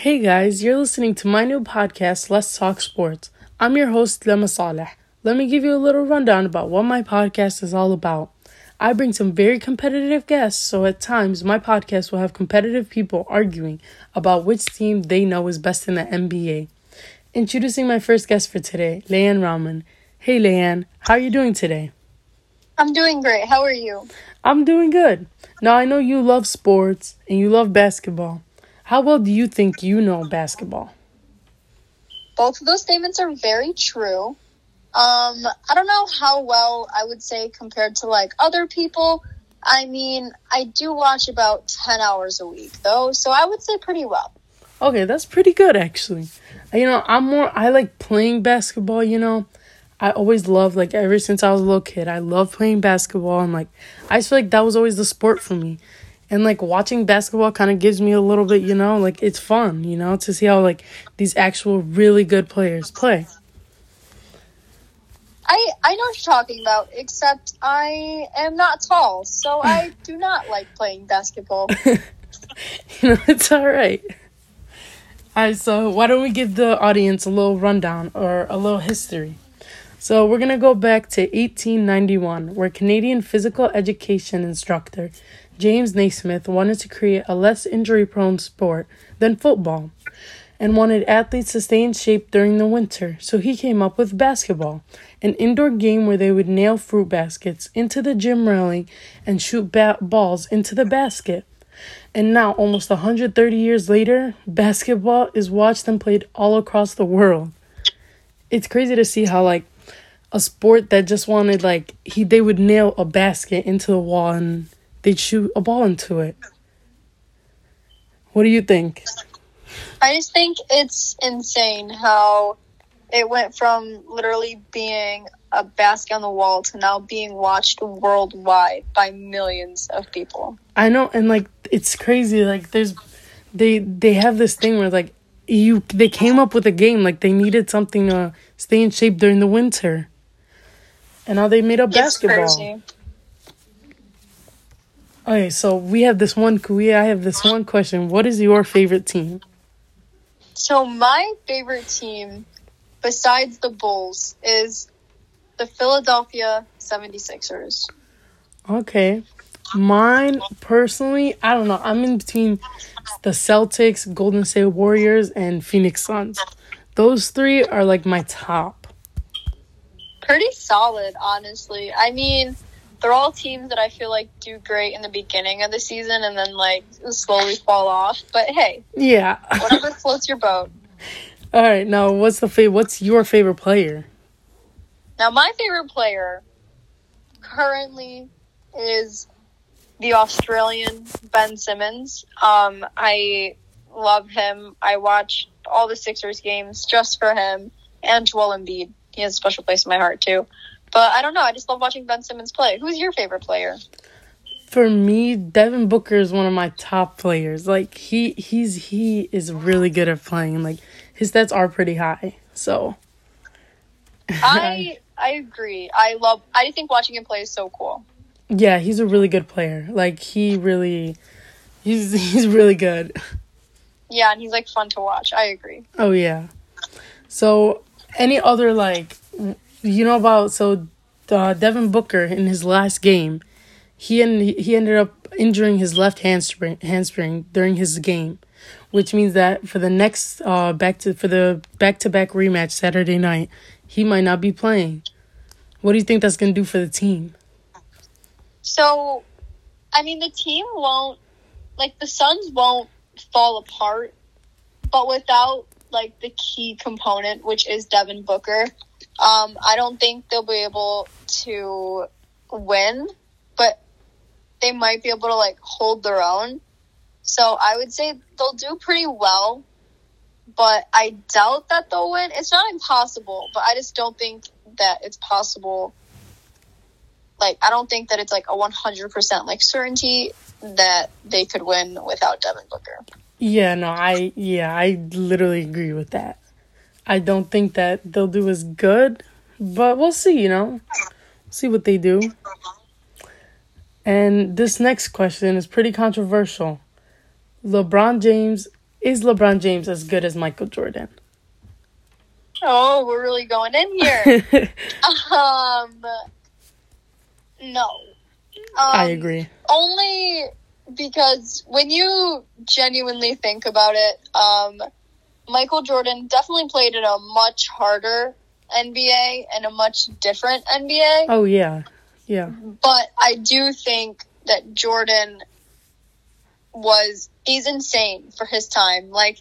Hey guys, you're listening to my new podcast, Let's Talk Sports. I'm your host, Lema Saleh. Let me give you a little rundown about what my podcast is all about. I bring some very competitive guests, so at times my podcast will have competitive people arguing about which team they know is best in the NBA. Introducing my first guest for today, Leanne Rahman. Hey Leanne, how are you doing today? I'm doing great. How are you? I'm doing good. Now I know you love sports and you love basketball. How well do you think you know basketball? Both of those statements are very true. Um, I don't know how well I would say compared to like other people. I mean, I do watch about 10 hours a week though, so I would say pretty well. Okay, that's pretty good actually. You know, I'm more I like playing basketball, you know. I always loved like ever since I was a little kid, I love playing basketball and like I just feel like that was always the sport for me. And like watching basketball kind of gives me a little bit, you know, like it's fun, you know, to see how like these actual really good players play. I I know what you're talking about, except I am not tall, so I do not like playing basketball. you know, it's all right. All right, so why don't we give the audience a little rundown or a little history? So we're going to go back to 1891, where Canadian physical education instructor James Naismith wanted to create a less injury prone sport than football and wanted athletes to stay in shape during the winter, so he came up with basketball, an indoor game where they would nail fruit baskets into the gym railing and shoot ba- balls into the basket. And now, almost 130 years later, basketball is watched and played all across the world. It's crazy to see how, like, a sport that just wanted like he they would nail a basket into the wall and they'd shoot a ball into it. What do you think? I just think it's insane how it went from literally being a basket on the wall to now being watched worldwide by millions of people. I know and like it's crazy like there's they they have this thing where like you they came up with a game like they needed something to stay in shape during the winter and now they made up basketball. Okay, so we have this one. We I have this one question. What is your favorite team? So my favorite team, besides the Bulls, is the Philadelphia 76ers. Okay. Mine personally, I don't know. I'm in between the Celtics, Golden State Warriors, and Phoenix Suns. Those three are like my top pretty solid, honestly. I mean, they're all teams that I feel like do great in the beginning of the season and then like slowly fall off. But hey, yeah, whatever floats your boat. All right, now what's the fa- What's your favorite player? Now, my favorite player currently is the Australian Ben Simmons. Um, I love him. I watch all the Sixers games just for him and Joel Embiid he has a special place in my heart too. But I don't know. I just love watching Ben Simmons play. Who's your favorite player? For me, Devin Booker is one of my top players. Like he he's he is really good at playing. Like his stats are pretty high. So I I agree. I love I think watching him play is so cool. Yeah, he's a really good player. Like he really he's he's really good. Yeah, and he's like fun to watch. I agree. Oh yeah. So any other like you know about so uh, Devin Booker in his last game, he and he ended up injuring his left hamstring hamstring during his game, which means that for the next uh back to for the back to back rematch Saturday night, he might not be playing. What do you think that's gonna do for the team? So, I mean, the team won't like the Suns won't fall apart, but without like the key component, which is Devin Booker. Um, I don't think they'll be able to win, but they might be able to like hold their own. So I would say they'll do pretty well, but I doubt that they'll win. It's not impossible, but I just don't think that it's possible. Like I don't think that it's like a 100% like certainty that they could win without Devin Booker. Yeah, no, I yeah, I literally agree with that. I don't think that they'll do as good, but we'll see, you know. See what they do. And this next question is pretty controversial. LeBron James is LeBron James as good as Michael Jordan? Oh, we're really going in here. um, no. Um, I agree. Only because when you genuinely think about it, um, Michael Jordan definitely played in a much harder NBA and a much different NBA. Oh yeah, yeah. But I do think that Jordan was he's insane for his time. Like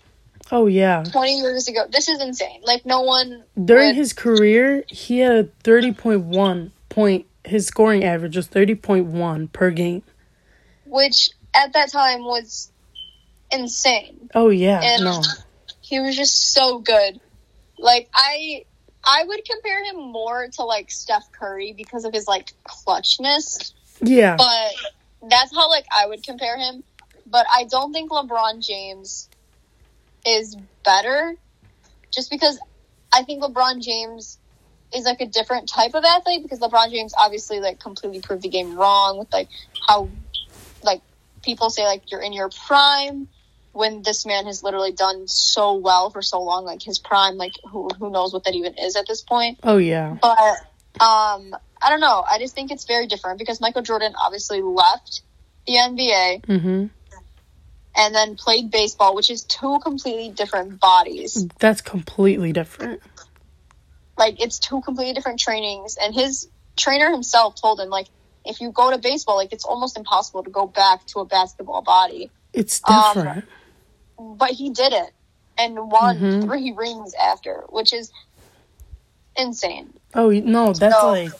Oh yeah. 20 years ago, this is insane. Like no one During would- his career, he had a thirty point one point. His scoring average was thirty point one per game. which at that time was insane. Oh yeah, And no. He was just so good. Like I I would compare him more to like Steph Curry because of his like clutchness. Yeah, But that's how like I would compare him. But I don't think LeBron James is better just because I think LeBron James is like a different type of athlete because LeBron James obviously like completely proved the game wrong with like how like people say like you're in your prime when this man has literally done so well for so long like his prime like who who knows what that even is at this point oh yeah, but um, I don't know. I just think it's very different because Michael Jordan obviously left the NBA mm-hmm. and then played baseball, which is two completely different bodies. That's completely different. Like it's two completely different trainings. And his trainer himself told him like, if you go to baseball, like it's almost impossible to go back to a basketball body. It's Um, different. But he did it and won Mhm. three rings after, which is insane. oh no, that's so- like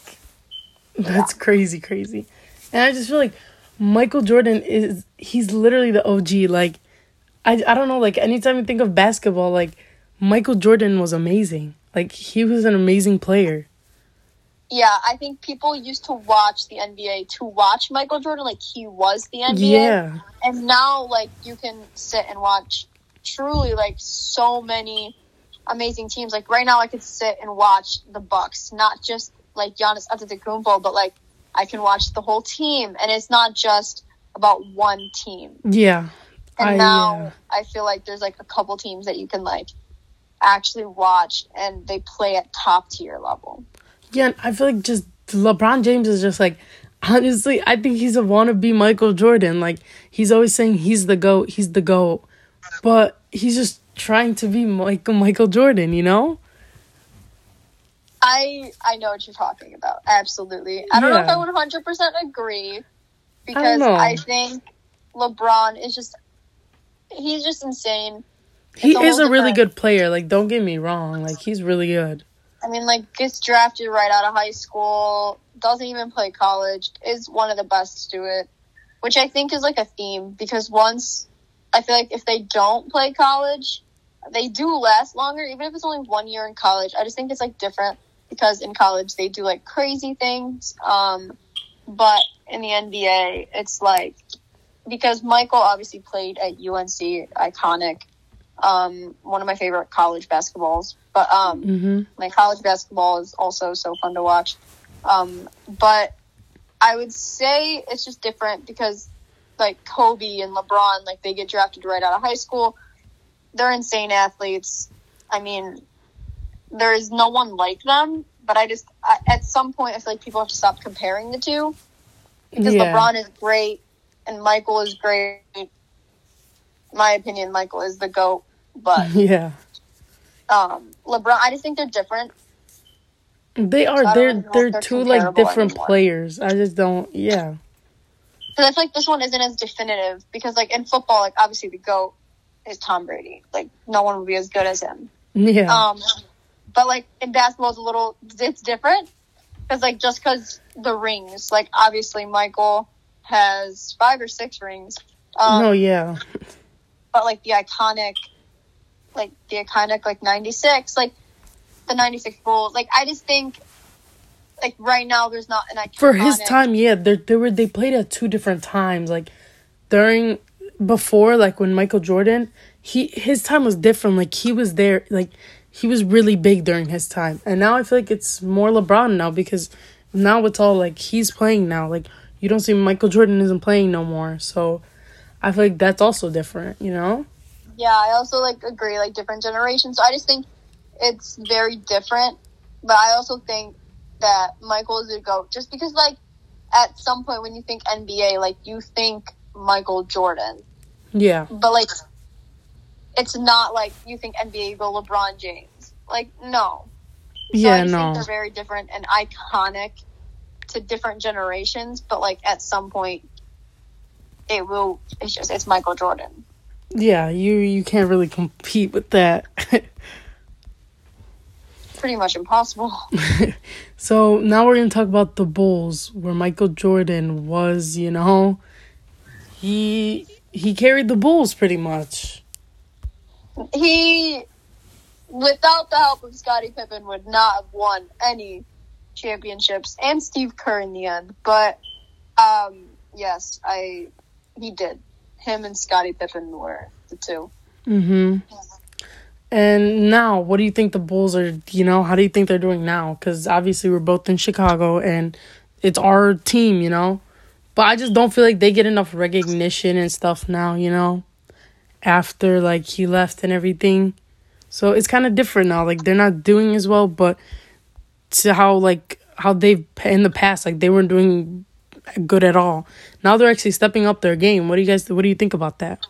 that's crazy, crazy. And I just feel like Michael Jordan is he's literally the OG. Like I I don't know. Like anytime you think of basketball, like Michael Jordan was amazing. Like he was an amazing player. Yeah, I think people used to watch the NBA to watch Michael Jordan like he was the NBA. Yeah, and now like you can sit and watch truly like so many amazing teams. Like right now, I could sit and watch the Bucks, not just like Giannis Antetokounmpo, but like I can watch the whole team, and it's not just about one team. yeah. And I, now yeah. I feel like there's like a couple teams that you can like actually watch, and they play at top tier level. Yeah, I feel like just LeBron James is just like honestly, I think he's a wannabe Michael Jordan. Like he's always saying he's the goat, he's the goat, but he's just trying to be Michael Michael Jordan. You know? I I know what you're talking about. Absolutely. I don't know if I would 100% agree because don't. I, think LeBron is just he's just insane. He It's a is a really good player. Like don't get me wrong, like he's really good. I mean, like gets drafted right out of high school, doesn't even play college, is one of the best to do it, which I think is like a theme because once I feel like if they don't play college, they do last longer, even if it's only one year in college. I just think it's like different because in college they do like crazy things, um, but in the NBA it's like because Michael obviously played at UNC, iconic, um, one of my favorite college basketballs, but um hmm like college basketball is also so fun to watch. Um, but I would say it's just different because like Kobe and LeBron, like they get drafted right out of high school. They're insane athletes. I mean, there is no one like them. But I just I, at some point I feel like people have to stop comparing the two because Yeah. LeBron is great and Michael is great. My opinion, Michael is the goat. But Yeah, um, LeBron, I just think they're different. they are. Don't They're know they're they're two like different anymore. players. I just don't. Yeah, Because I feel like this one isn't as definitive. Because like in football, like obviously the goat is Tom Brady. Like no one would be as good as him. yeah, Um, but like in basketball, it's a little it's different. Because like just because the rings, like obviously Michael has five or six rings. Um, no, yeah, but like the iconic, like the iconic like '96, like the '96 Bulls. Like I just think, like right now, there's not an iconic for his time, yeah, they they were they played at two different times. Like during before, like when Michael Jordan, he his time was different. Like he was there, like he was really big during his time, and now I feel like it's more LeBron now because now it's all like he's playing now. Like you don't see Michael Jordan isn't playing no more, so I feel like that's also different. You know? Yeah, I also like agree, like different generations. So I just think it's very different. But I also think that Michael is a GOAT just because like at some point when you think NBA, like you think Michael Jordan. Yeah. But like it's not like you think NBA you go LeBron James. Like no. So yeah, I just no. think they're very different and iconic to different generations, but like at some point it will it's just it's Michael Jordan. Yeah, you you can't really compete with that. Pretty much impossible. so now we're gonna talk about the Bulls, where Michael Jordan was. You know, he he carried the Bulls pretty much. He without the help of Scottie Pippen would not have won any championships and Steve Kerr in the end. But um yes, I he did. Him and Scottie Pippen were the two. Mm-hmm. And now, what do you think the Bulls are? You know, how do you think they're doing now? Because obviously we're both in Chicago, and it's our team. You know, but I just don't feel like they get enough recognition and stuff now. You know, after like he left and everything, so it's kind of different now. Like they're not doing as well, but to how like how they've in the past, like they weren't doing good at all. Now they're actually stepping up their game. What do you guys? What do you think about that?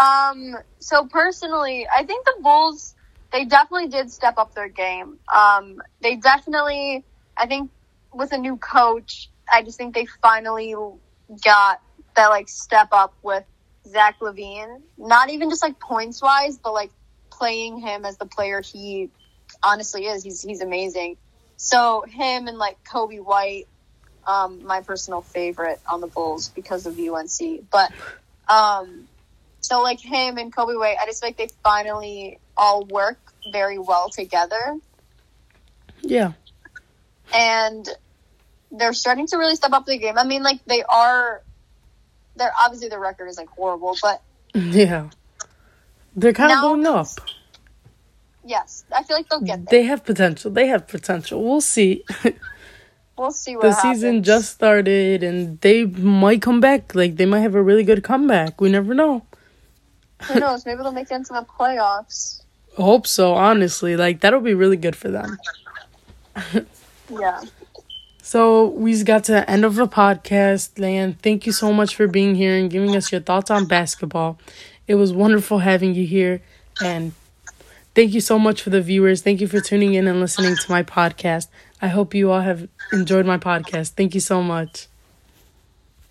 Um, so personally, I think the Bulls they definitely did step up their game. Um, they definitely, I think, with a new coach, I just think they finally got that like step up with Zach LaVine. Not even just like points wise, but like playing him as the player he honestly is. He's he's amazing. So him and like Coby White, um, my personal favorite on the Bulls because of UNC. But um, so like him and Coby White, I just feel like they finally all work very well together, Yeah. and they're starting to really step up the game. I mean, like they are. They're obviously their record is like horrible, but Yeah. They're kind of going up. yes, I feel like they'll get there. They have potential. They have potential. We'll see. We'll see what the happens. season just started and they might come back. Like they might have a really good comeback. We never know. Who knows? Maybe they'll make it into the playoffs. I hope so, honestly. Like that'll be really good for them. Yeah. So we've got to the end of the podcast, Lan. Thank you so much for being here and giving us your thoughts on basketball. It was wonderful having you here and thank you so much for the viewers. Thank you for tuning in and listening to my podcast. I hope you all have enjoyed my podcast. Thank you so much.